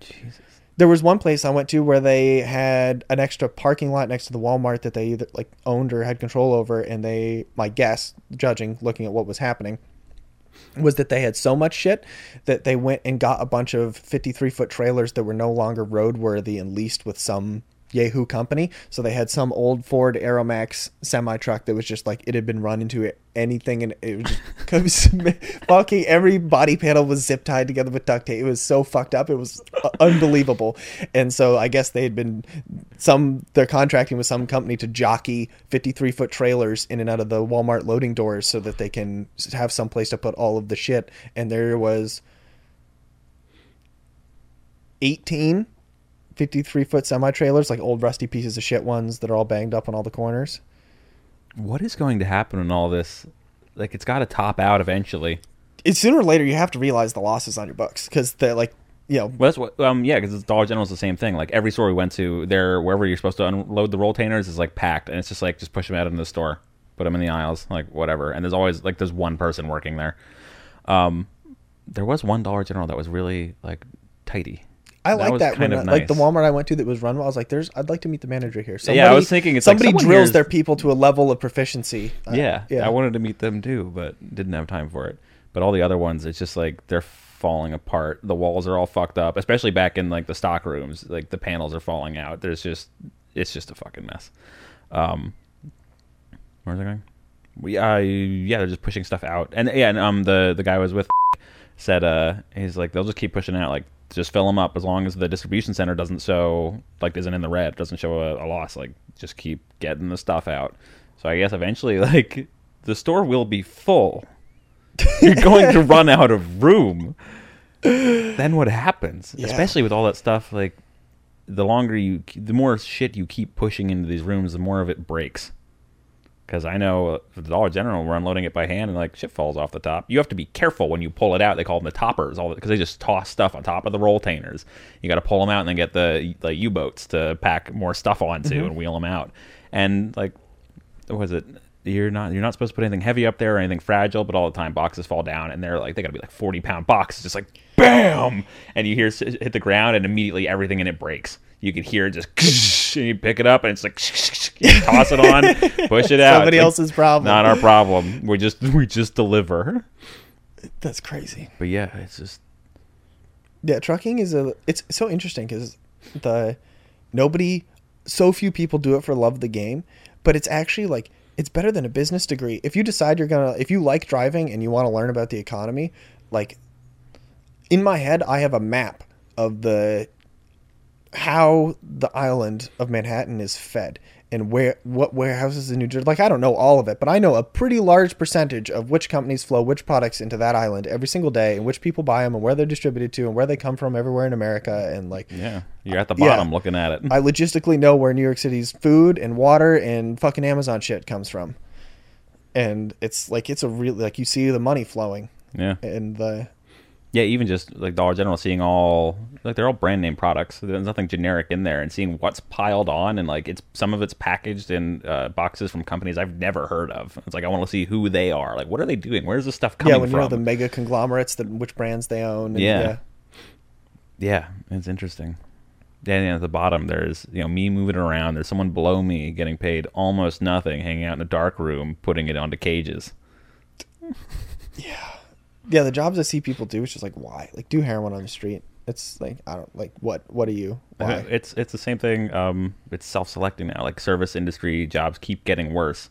Jesus. There was one place I went to where they had an extra parking lot next to the Walmart that they either like owned or had control over, and they, my guess, judging, looking at what was happening, was that they had so much shit that they went and got a bunch of 53 foot trailers that were no longer roadworthy and leased with some Yahoo company. So they had some old Ford Aeromax semi truck that was just like it had been run into anything and it was just fucking every body panel was zip tied together with duct tape. It was so fucked up. It was unbelievable. And so I guess they had been some they're contracting with some company to jockey 53 foot trailers in and out of the Walmart loading doors so that they can have some place to put all of the shit. And there was 18 53 foot semi trailers, like old rusty pieces of shit ones that are all banged up on all the corners. what is going to happen in all this? Like, it's got to top out eventually. It's sooner or later you have to realize the losses on your books because they're like, you know, Well, that's what. Um, yeah, because Dollar General is the same thing. Like every store we went to, there wherever you're supposed to unload the roll containers is like packed, and it's just like just push them out into the store, put them in the aisles, like whatever. And there's always like there's one person working there. Um, there was one Dollar General that was really like tidy. I like that. kind When, of I- Like the. Walmart I went to that was run well. I was like, "There's, I'd like to meet the manager here." Yeah, I was thinking it's somebody someone drills their people to a level of proficiency. Uh, yeah, yeah. I wanted to meet them too, but didn't have time for it. But all the other ones, it's just like they're falling apart. The walls are all fucked up, especially back in like the stock rooms. Like the panels are falling out. There's just it's just a fucking mess. Um, where's it going? We uh yeah, they're just pushing stuff out, and yeah, and um the the guy I was with said uh he's like they'll just keep pushing out like just fill them up as long as the distribution center doesn't show like isn't in the red doesn't show a, a loss like just keep getting the stuff out. So i guess eventually like the store will be full. You're going to run out of room. Then what happens? Yeah. especially with all that stuff like the longer you the more shit you keep pushing into these rooms the more of it breaks because I know for the Dollar General, we're unloading it by hand and like shit falls off the top. You have to be careful when you pull it out. They call them the toppers, all because they just toss stuff on top of the roll containers. You got to pull them out and then get the like U boats to pack more stuff onto mm-hmm. and wheel them out. And like, what was it? You're not you're not supposed to put anything heavy up there or anything fragile, but all the time boxes fall down and they're like they got to be like forty pound boxes, just like bam, and you hear hit the ground and immediately everything in it breaks. You could hear it just and you pick it up and it's like toss it on, push it out. Somebody like, else's problem. not our problem. We just we just deliver. That's crazy. But yeah, it's just Yeah, trucking is a. It's so interesting because the nobody, so few people do it for love of the game, but it's actually like it's better than a business degree. If you decide you're gonna, if you like driving and you want to learn about the economy, like in my head, I have a map of the how the island of Manhattan is fed and where what warehouses in New Jersey. Like I don't know all of it, but I know a pretty large percentage of which companies flow which products into that island every single day, and which people buy them, and where they're distributed to, and where they come from everywhere in America, and like yeah. You're at the bottom Yeah. looking at it. I logistically know where New York City's food and water and fucking Amazon shit comes from. And it's like it's a real like you see the money flowing yeah. and the Yeah, even just like Dollar General, seeing all like they're all brand name products. There's nothing generic in there, and seeing what's piled on, and like it's some of it's packaged in uh, boxes from companies I've never heard of. It's like I want to see who they are. Like, what are they doing? Where's this stuff coming from? yeah when from? you know the mega conglomerates that which brands they own. And, Yeah. yeah, it's interesting. Yeah, and at the bottom there's you know me moving around. There's someone below me getting paid almost nothing, hanging out in a dark room, putting it onto cages. yeah the jobs i see people do it's just like why like do heroin on the street it's like i don't like what what are you why It's it's the same thing. Um, it's self-selecting now. Like service industry jobs keep getting worse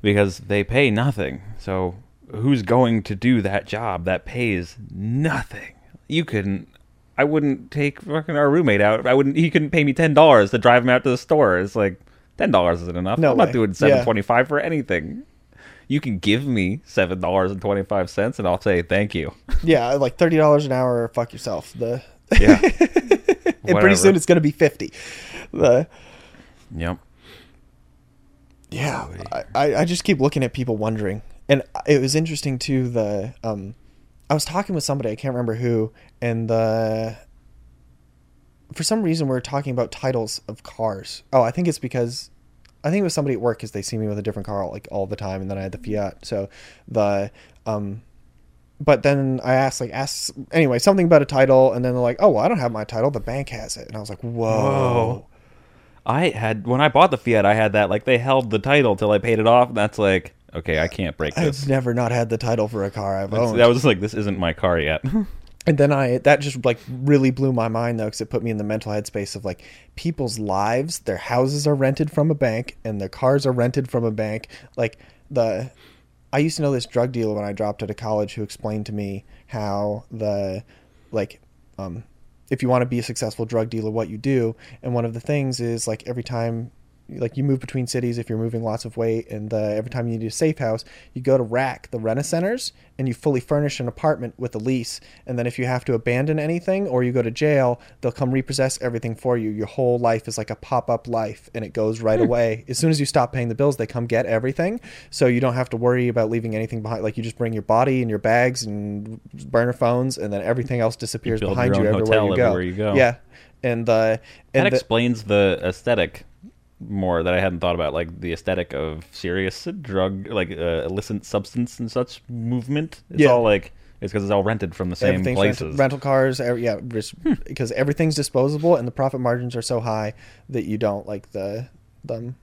because they pay nothing. So who's going to do that job that pays nothing? You couldn't. I wouldn't take fucking our roommate out. I wouldn't. He couldn't pay me ten dollars to drive him out to the store. It's like ten dollars isn't enough. No I'm way. not doing Yeah. seven twenty-five for anything. You can give me seven dollars and twenty-five cents, and I'll say thank you. yeah like $30 an hour fuck yourself the Yeah. and pretty soon it's going to be 50 the Yep. yeah I, I I just keep looking at people wondering and it was interesting too the um i was talking with somebody i can't remember who and the for some reason we are talking about titles of cars oh i think it's because i think it was somebody at work because they see me with a different car like all the time and then i had the fiat so the um but then I asked, like, asked anyway, something about a title, and then they're like, "Oh, well, I don't have my title. The bank has it." And I was like, "Whoa, Whoa. I had when I bought the Fiat, I had that like they held the title till I paid it off. And that's like okay, I can't break this. I've never not had the title for a car I've owned." that was like this isn't my car yet. And then I that just like really blew my mind though because it put me in the mental headspace of like people's lives, their houses are rented from a bank and their cars are rented from a bank. Like the I used to know this drug dealer when I dropped out of college who explained to me how the like um if you want to be a successful drug dealer what you do and one of the things is like every time like you move between cities if you're moving lots of weight, and uh, every time you need a safe house, you go to Rack, the rent centers, and you fully furnish an apartment with a lease. And then if you have to abandon anything or you go to jail, they'll come repossess everything for you. Your whole life is like a pop up life, and it goes right away. As soon as you stop paying the bills, they come get everything, so you don't have to worry about leaving anything behind. Like you just bring your body and your bags and burner phones, and then everything else disappears build behind you everywhere, you, go. everywhere you go. Yeah, and uh, that and the- explains the aesthetic more that I hadn't thought about, like the aesthetic of serious drug, like uh, illicit substance and such movement. It's Yeah. all like it's because it's all rented from the same places. rental, rental cars. every- yeah, just because everything's disposable and the profit margins are so high that you don't like the them.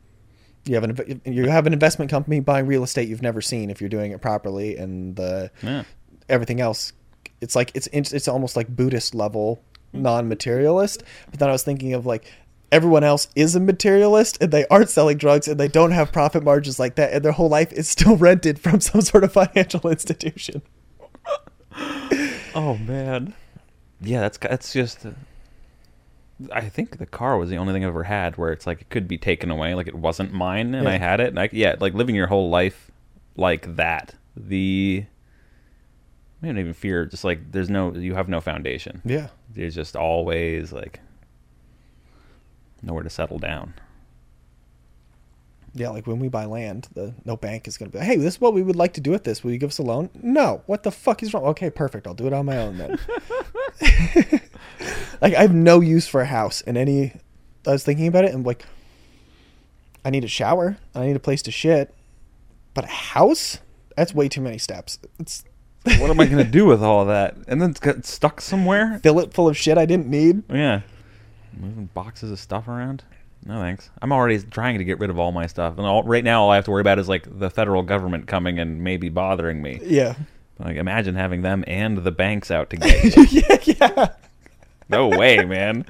You have an you have an investment company buying real estate you've never seen if you're doing it properly, and the Yeah. everything else. It's like it's it's it's almost like Buddhist level non-materialist. But then I was thinking of like everyone else is a materialist and they aren't selling drugs and they don't have profit margins like that and their whole life is still rented from some sort of financial institution. Oh man. Yeah, that's that's just. I think the car was the only thing I ever had where it's like it could be taken away, like it wasn't mine, and I had it. And I, yeah, like living your whole life like that. The I don't even fear. Just like there's no, you have no foundation. Yeah. There's just always like nowhere to settle down. Yeah, like when we buy land, the no bank is going to be, hey, this is what we would like to do with this. Will you give us a loan? No. What the fuck is wrong? Okay, perfect. I'll do it on my own then. like I have no use for a house in any. I was thinking about it and like, I need a shower. I need a place to shit, but a house? That's way too many steps. It's what am I gonna do with all that? And then it's got stuck somewhere. fill it full of shit I didn't need. Yeah, moving boxes of stuff around. No thanks. I'm already trying to get rid of all my stuff, and all, right now all I have to worry about is like the federal government coming and maybe bothering me. Yeah. Like imagine having them and the banks out to get you. yeah, yeah. no way, man.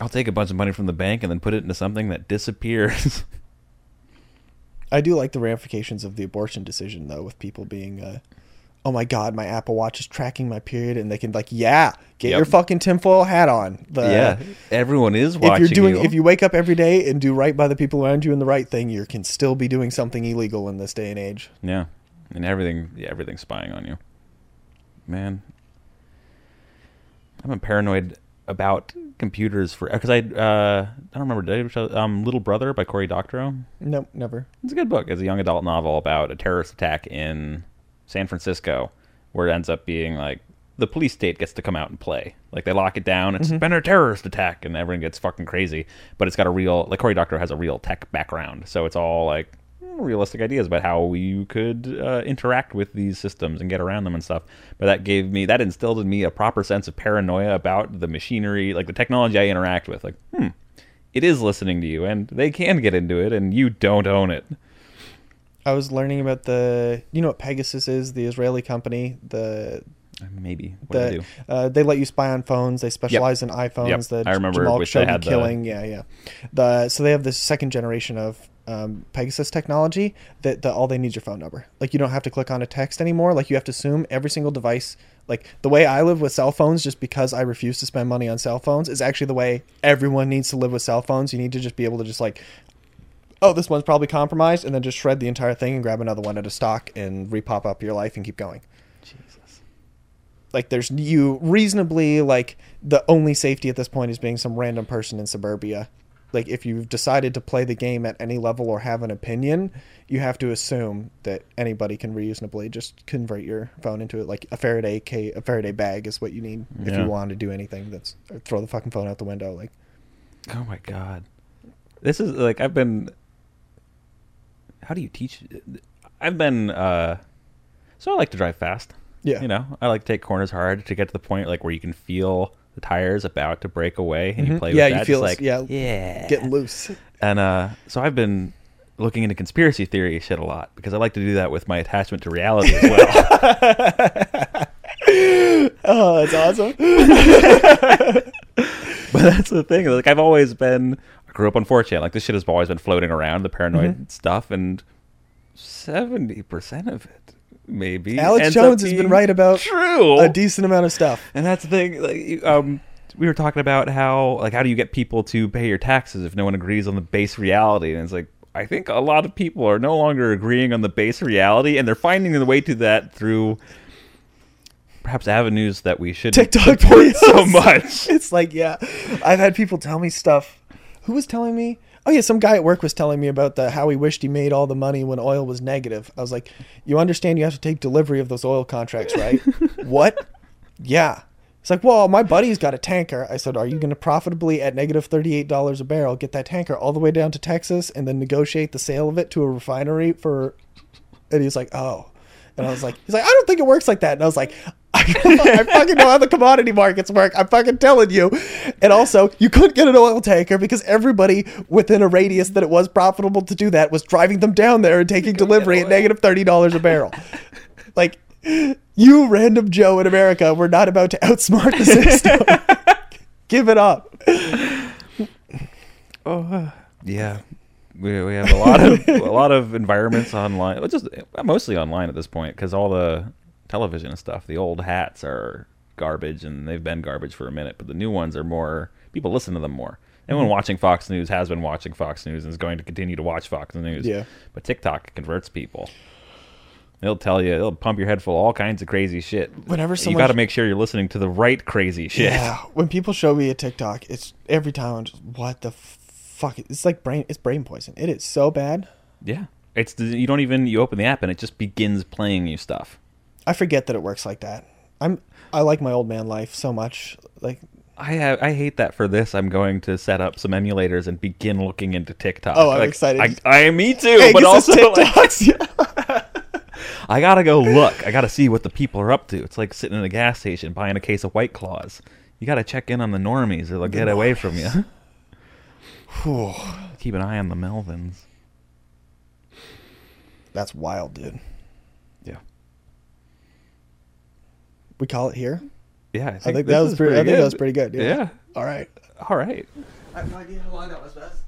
I'll take a bunch of money from the bank and then put it into something that disappears. I do like the ramifications of the abortion decision, though, with people being, uh, "Oh my God, my Apple Watch is tracking my period," and they can like, "Yeah, get Yep. your fucking tinfoil hat on." The, yeah, everyone is If watching you're doing, you. if you wake up every day and do right by the people around you and the right thing, you can still be doing something illegal in this day and age. Yeah, and everything, yeah, everything's spying on you. Man, I'm paranoid about computers for because I uh, I don't remember did I um Little Brother by Cory Doctorow. Nope, never. It's a good book. It's a young adult novel about a terrorist attack in San Francisco, where it ends up being like the police state gets to come out and play. Like they lock it down. It's been a terrorist attack, and everyone gets fucking crazy. But it's got a real like Cory Doctorow has a real tech background, so it's all like realistic ideas about how you could uh, interact with these systems and get around them and stuff. But that gave me that instilled in me a proper sense of paranoia about the machinery, like the technology I interact with. Like, hmm, it is listening to you, and they can get into it, and you don't own it. I was learning about the, you know what Pegasus is, the Israeli company, the Maybe what the do? uh, they let you spy on phones. They specialize in iPhones. Yep. The I remember Jamal they Khashoggi had the- killing. Yeah, yeah. The so they have this second generation of um, Pegasus technology that, that all they need is your phone number. Like you don't have to click on a text anymore. Like you have to assume every single device. Like the way I live with cell phones, just because I refuse to spend money on cell phones, is actually the way everyone needs to live with cell phones. You need to just be able to just like. Oh, this one's probably compromised, and then just shred the entire thing and grab another one at a stock and repop up your life and keep going Jesus. like there's you reasonably like the only safety at this point is being some random person in suburbia like if you've decided to play the game at any level or have an opinion you have to assume that anybody can reasonably just convert your phone into it like a faraday ca- a faraday bag is what you need if you want to do anything that's or throw the fucking phone out the window like Oh my god. This is like I've been How do you teach I've been uh so I like to drive fast. Yeah. You know, I like to take corners hard to get to the point like where you can feel the tires about to break away and you Mhm. play Yeah, with you that. feel like yeah, yeah. getting loose And uh so I've been looking into conspiracy theory shit a lot because I like to do that with my attachment to reality as well. oh that's awesome But that's the thing. Like I've always been, grew up on 4chan. Like this shit has always been floating around the paranoid Mm-hmm. stuff, and seventy percent of it, maybe. alex jones has been right about true. a decent amount of stuff and that's the thing. Like, um, we were talking about how like how do you get people to pay your taxes if no one agrees on the base reality and it's like i think a lot of people are no longer agreeing on the base reality and they're finding the way to that through perhaps avenues that we should TikTok so much It's like, yeah, I've had people tell me stuff. Who was telling me? Oh yeah, some guy at work was telling me about the how he wished he made all the money when oil was negative. I was like, you understand you have to take delivery of those oil contracts, right? what? Yeah. It's like, well, my buddy's got a tanker. I said, are you going to profitably at negative negative thirty-eight dollars a barrel get that tanker all the way down to Texas and then negotiate the sale of it to a refinery for? And he's like, oh. And I was like, he's like, I don't think it works like that. And I was like, I, I fucking know how the commodity markets work. I'm fucking telling you. And also, you couldn't get an oil tanker because everybody within a radius that it was profitable to do that was driving them down there and taking delivery at negative negative thirty dollars a barrel. like, you random Joe in America, we're not about to outsmart the system. Give it up. Oh yeah we, we have a lot of a lot of environments online just uh, mostly online at this point because all the television and stuff the old hats are garbage and they've been garbage for a minute but the new ones are more people listen to them more anyone Mm-hmm. watching fox news has been watching fox news and is going to continue to watch fox news Yeah. but tiktok converts people It'll tell you, it'll pump your head full of all kinds of crazy shit. Whenever you got to make sure you're listening to the right crazy shit. Yeah, when people show me a TikTok, it's every time I'm just what the fuck. It's like brain. It's brain poison. It is so bad. Yeah. It's you don't even you open the app and it just begins playing you stuff. I forget that it works like that. I'm. I like my old man life so much. Like, I have, I hate that for this. I'm going to set up some emulators and begin looking into TikTok. Oh, I'm Like, excited. I, I me too, hey, but also like, TikToks. I gotta go look. I gotta see what the people are up to. It's like sitting in a gas station buying a case of White Claws. You gotta check in on the normies, or they'll get away from you. Keep an eye on the Melvins. That's wild, dude. Yeah, We call it here. yeah. I I think that was is pretty. I think good. that was pretty good. Yeah. Yeah. All right. All right. I have no idea how long that was, Beth.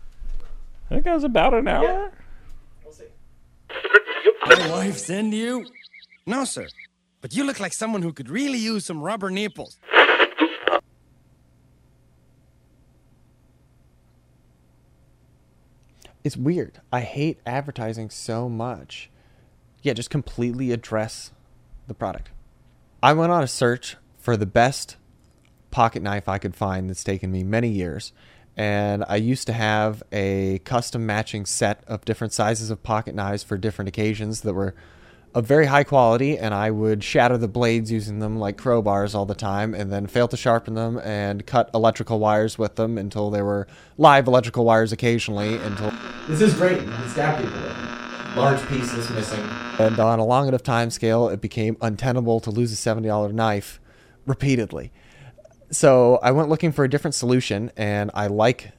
I think that was about an hour. Yeah. We'll see. My wife send you? No, sir. But you look like someone who could really use some rubber nipples. it's weird. I hate advertising so much. Yeah, just completely address the product. I went on a search for the best pocket knife I could find that's taken me many years. And I used to have a custom matching set of different sizes of pocket knives for different occasions that were of very high quality, and I would shatter the blades using them like crowbars all the time, and then fail to sharpen them and cut electrical wires with them until they were live electrical wires occasionally until This is great. Can stab people with it. Large pieces missing. and on a long enough time scale, it became untenable to lose a $70 knife repeatedly. So I went looking for a different solution, and I like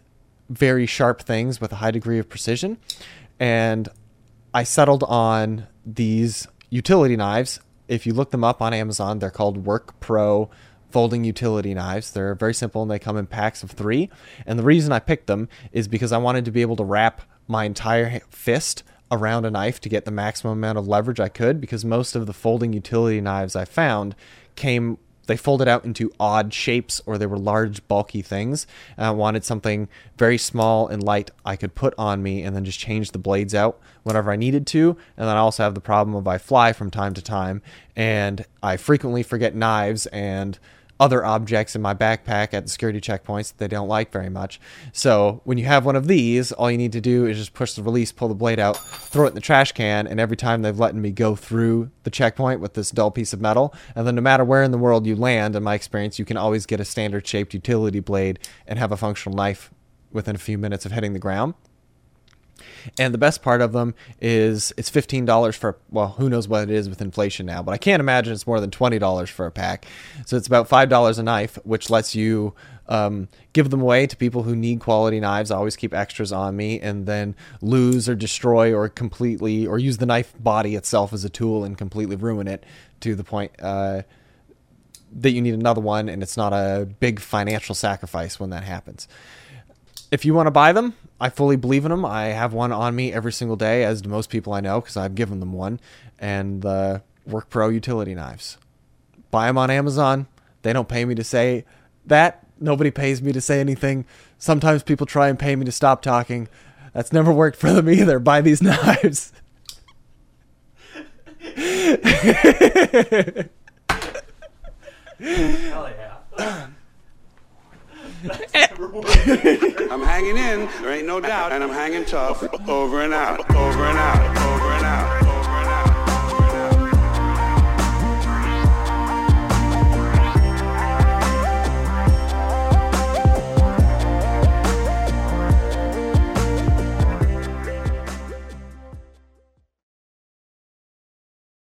very sharp things with a high degree of precision. And I settled on these utility knives. If you look them up on Amazon, they're called Work Pro folding utility knives. They're very simple and they come in packs of three. And the reason I picked them is because I wanted to be able to wrap my entire fist around a knife to get the maximum amount of leverage I could because most of the folding utility knives I found came they folded out into odd shapes or they were large bulky things. And i wanted something very small and light i could put on me and then just change the blades out whenever i needed to. And then i also have the problem of i fly from time to time and i frequently forget knives and other objects in my backpack at the security checkpoints that they don't like very much. So when you have one of these, all you need to do is just push the release, pull the blade out, throw it in the trash can, and every time they've let me go through the checkpoint with this dull piece of metal, and then no matter where in the world you land, in my experience, you can always get a standard shaped utility blade and have a functional knife within a few minutes of hitting the ground. And the best part of them is it's fifteen dollars for well, who knows what it is with inflation now, but I can't imagine it's more than twenty dollars for a pack. So it's about five dollars a knife, which lets you um, give them away to people who need quality knives. I always keep extras on me, and then lose or destroy or completely or use the knife body itself as a tool and completely ruin it to the point. Uh, that you need another one, and it's not a big financial sacrifice when that happens if you want to buy them, I fully believe in them. I have one on me every single day, as do most people I know, because I've given them one. And the Work Pro utility knives. Buy them on Amazon. They don't pay me to say that. Nobody pays me to say anything. Sometimes people try and pay me to stop talking. That's never worked for them either. Buy these knives. Hell yeah. I'm hanging in, there ain't no doubt, and I'm hanging tough. Over and out, over and out, over and out.